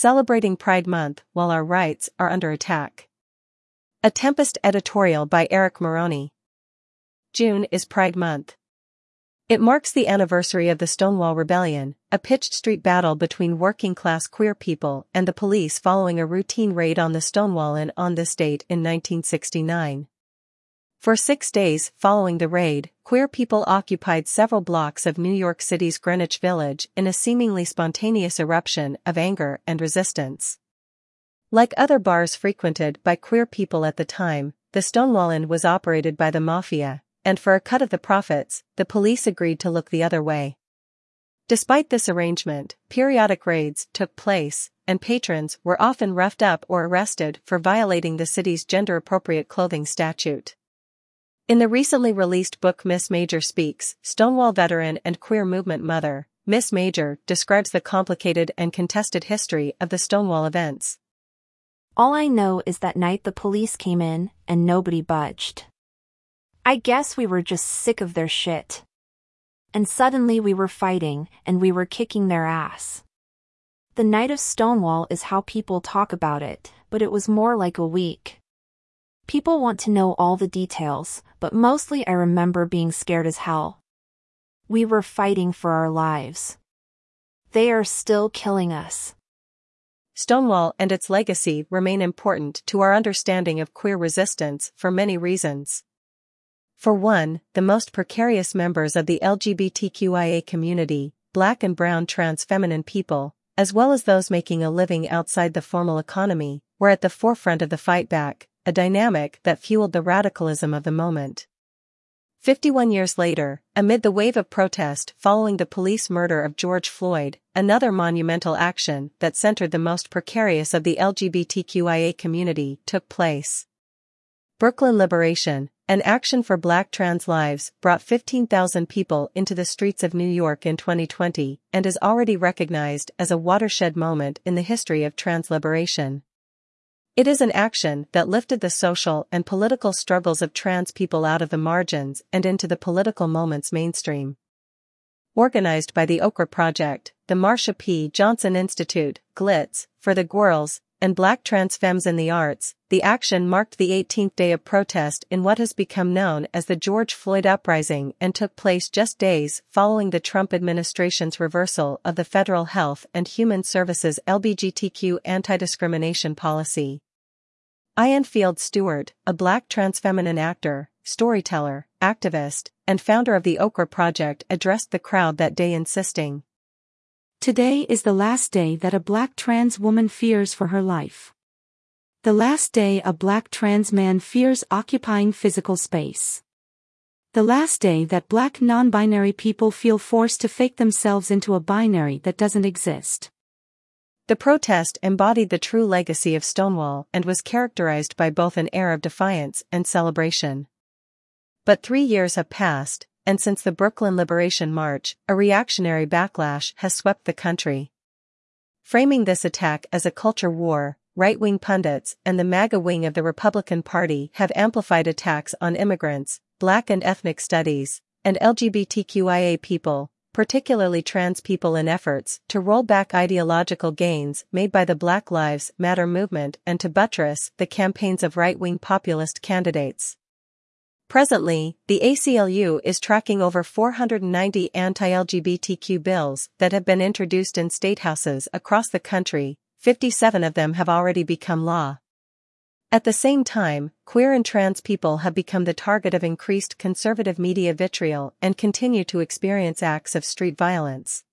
celebrating Pride Month while our rights are under attack. A Tempest editorial by Eric Maroney. June is Pride Month. It marks the anniversary of the Stonewall Rebellion, a pitched street battle between working-class queer people and the police following a routine raid on the Stonewall Inn on this date in 1969. For six days following the raid, queer people occupied several blocks of New York City's Greenwich Village in a seemingly spontaneous eruption of anger and resistance. Like other bars frequented by queer people at the time, the Stonewall Inn was operated by the mafia, and for a cut of the profits, the police agreed to look the other way. Despite this arrangement, periodic raids took place, and patrons were often roughed up or arrested for violating the city's gender-appropriate clothing statute. In the recently released book Miss Major Speaks, Stonewall veteran and queer movement mother, Miss Major describes the complicated and contested history of the Stonewall events. All I know is that night the police came in and nobody budged. I guess we were just sick of their shit. And suddenly we were fighting, and we were kicking their ass. The night of Stonewall is how people talk about it, but it was more like a week. People want to know all the details, but mostly I remember being scared as hell. We were fighting for our lives. They are still killing us. Stonewall and its legacy remain important to our understanding of queer resistance for many reasons. For one, the most precarious members of the LGBTQIA community, black and brown trans feminine people, as well as those making a living outside the formal economy, were at the forefront of the fight back, a dynamic that fueled the radicalism of the moment. 51 years later, amid the wave of protest following the police murder of George Floyd, another monumental action that centered the most precarious of the LGBTQIA community took place. Brooklyn Liberation, an action for black trans lives brought 15,000 people into the streets of New York in 2020 and is already recognized as a watershed moment in the history of trans liberation. It is an action that lifted the social and political struggles of trans people out of the margins and into the political moment's mainstream. Organized by the Okra Project, the Marsha P. Johnson Institute, GLITS, for the Gworls, and Black Trans Femmes in the Arts, the action marked the 18th day of protest in what has become known as the George Floyd Uprising and took place just days following the Trump administration's reversal of the Federal Health and Human Services LGBTQ anti-discrimination policy. Ian Field Stewart, a black trans feminine actor, storyteller, activist, and founder of the Okra Project addressed the crowd that day insisting, Today is the last day that a black trans woman fears for her life. The last day a black trans man fears occupying physical space. The last day that black non-binary people feel forced to fake themselves into a binary that doesn't exist. The protest embodied the true legacy of Stonewall and was characterized by both an air of defiance and celebration. But three years have passed, and since the Brooklyn Liberation March, a reactionary backlash has swept the country. Framing this attack as a culture war, right-wing pundits and the MAGA wing of the Republican Party have amplified attacks on immigrants, black and ethnic studies, and LGBTQIA people, particularly trans people in efforts to roll back ideological gains made by the Black Lives Matter movement and to buttress the campaigns of right-wing populist candidates. Presently, the ACLU is tracking over 490 anti-LGBTQ bills that have been introduced in statehouses across the country, 57 of them have already become law. At the same time, queer and trans people have become the target of increased conservative media vitriol and continue to experience acts of street violence.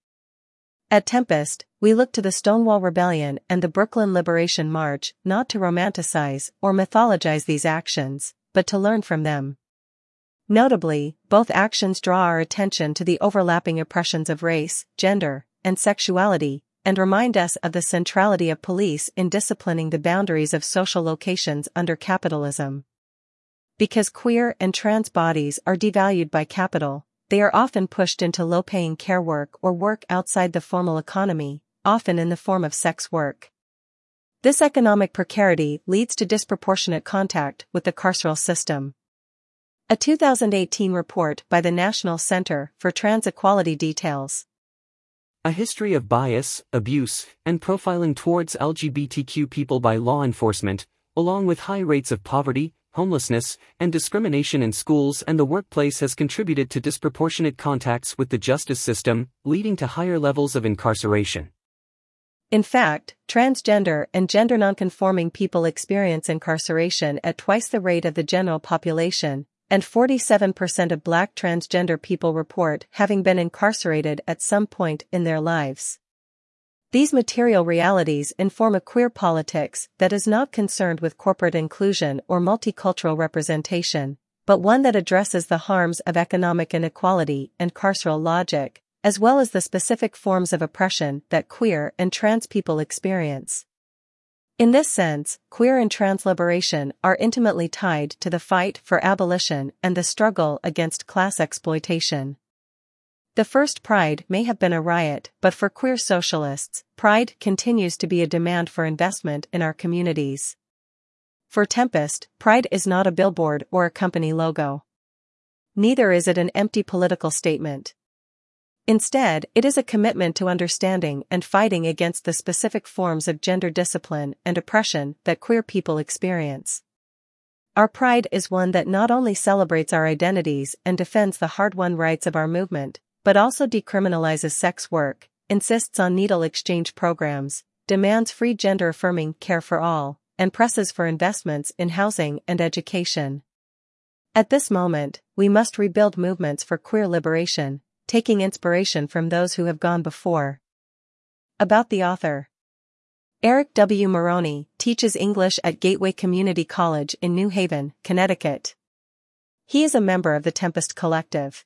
At Tempest, we look to the Stonewall Rebellion and the Brooklyn Liberation March not to romanticize or mythologize these actions, but to learn from them. Notably, both actions draw our attention to the overlapping oppressions of race, gender, and sexuality, and remind us of the centrality of police in disciplining the boundaries of social locations under capitalism. Because queer and trans bodies are devalued by capital, they are often pushed into low-paying care work or work outside the formal economy, often in the form of sex work. This economic precarity leads to disproportionate contact with the carceral system. A 2018 report by the National Center for Trans Equality details. A history of bias, abuse, and profiling towards LGBTQ people by law enforcement, along with high rates of poverty, homelessness, and discrimination in schools and the workplace has contributed to disproportionate contacts with the justice system, leading to higher levels of incarceration. In fact, transgender and gender nonconforming people experience incarceration at twice the rate of the general population, and 47% of black transgender people report having been incarcerated at some point in their lives. These material realities inform a queer politics that is not concerned with corporate inclusion or multicultural representation, but one that addresses the harms of economic inequality and carceral logic, as well as the specific forms of oppression that queer and trans people experience. In this sense, queer and trans liberation are intimately tied to the fight for abolition and the struggle against class exploitation. The first Pride may have been a riot, but for queer socialists, Pride continues to be a demand for investment in our communities. For Tempest, Pride is not a billboard or a company logo. Neither is it an empty political statement. Instead, it is a commitment to understanding and fighting against the specific forms of gender discipline and oppression that queer people experience. Our pride is one that not only celebrates our identities and defends the hard-won rights of our movement, but also decriminalizes sex work, insists on needle exchange programs, demands free gender-affirming care for all, and presses for investments in housing and education. At this moment, we must rebuild movements for queer liberation, taking inspiration from those who have gone before. About the author Eric W. Maroney teaches English at Gateway Community College in New Haven, Connecticut. He is a member of the Tempest Collective.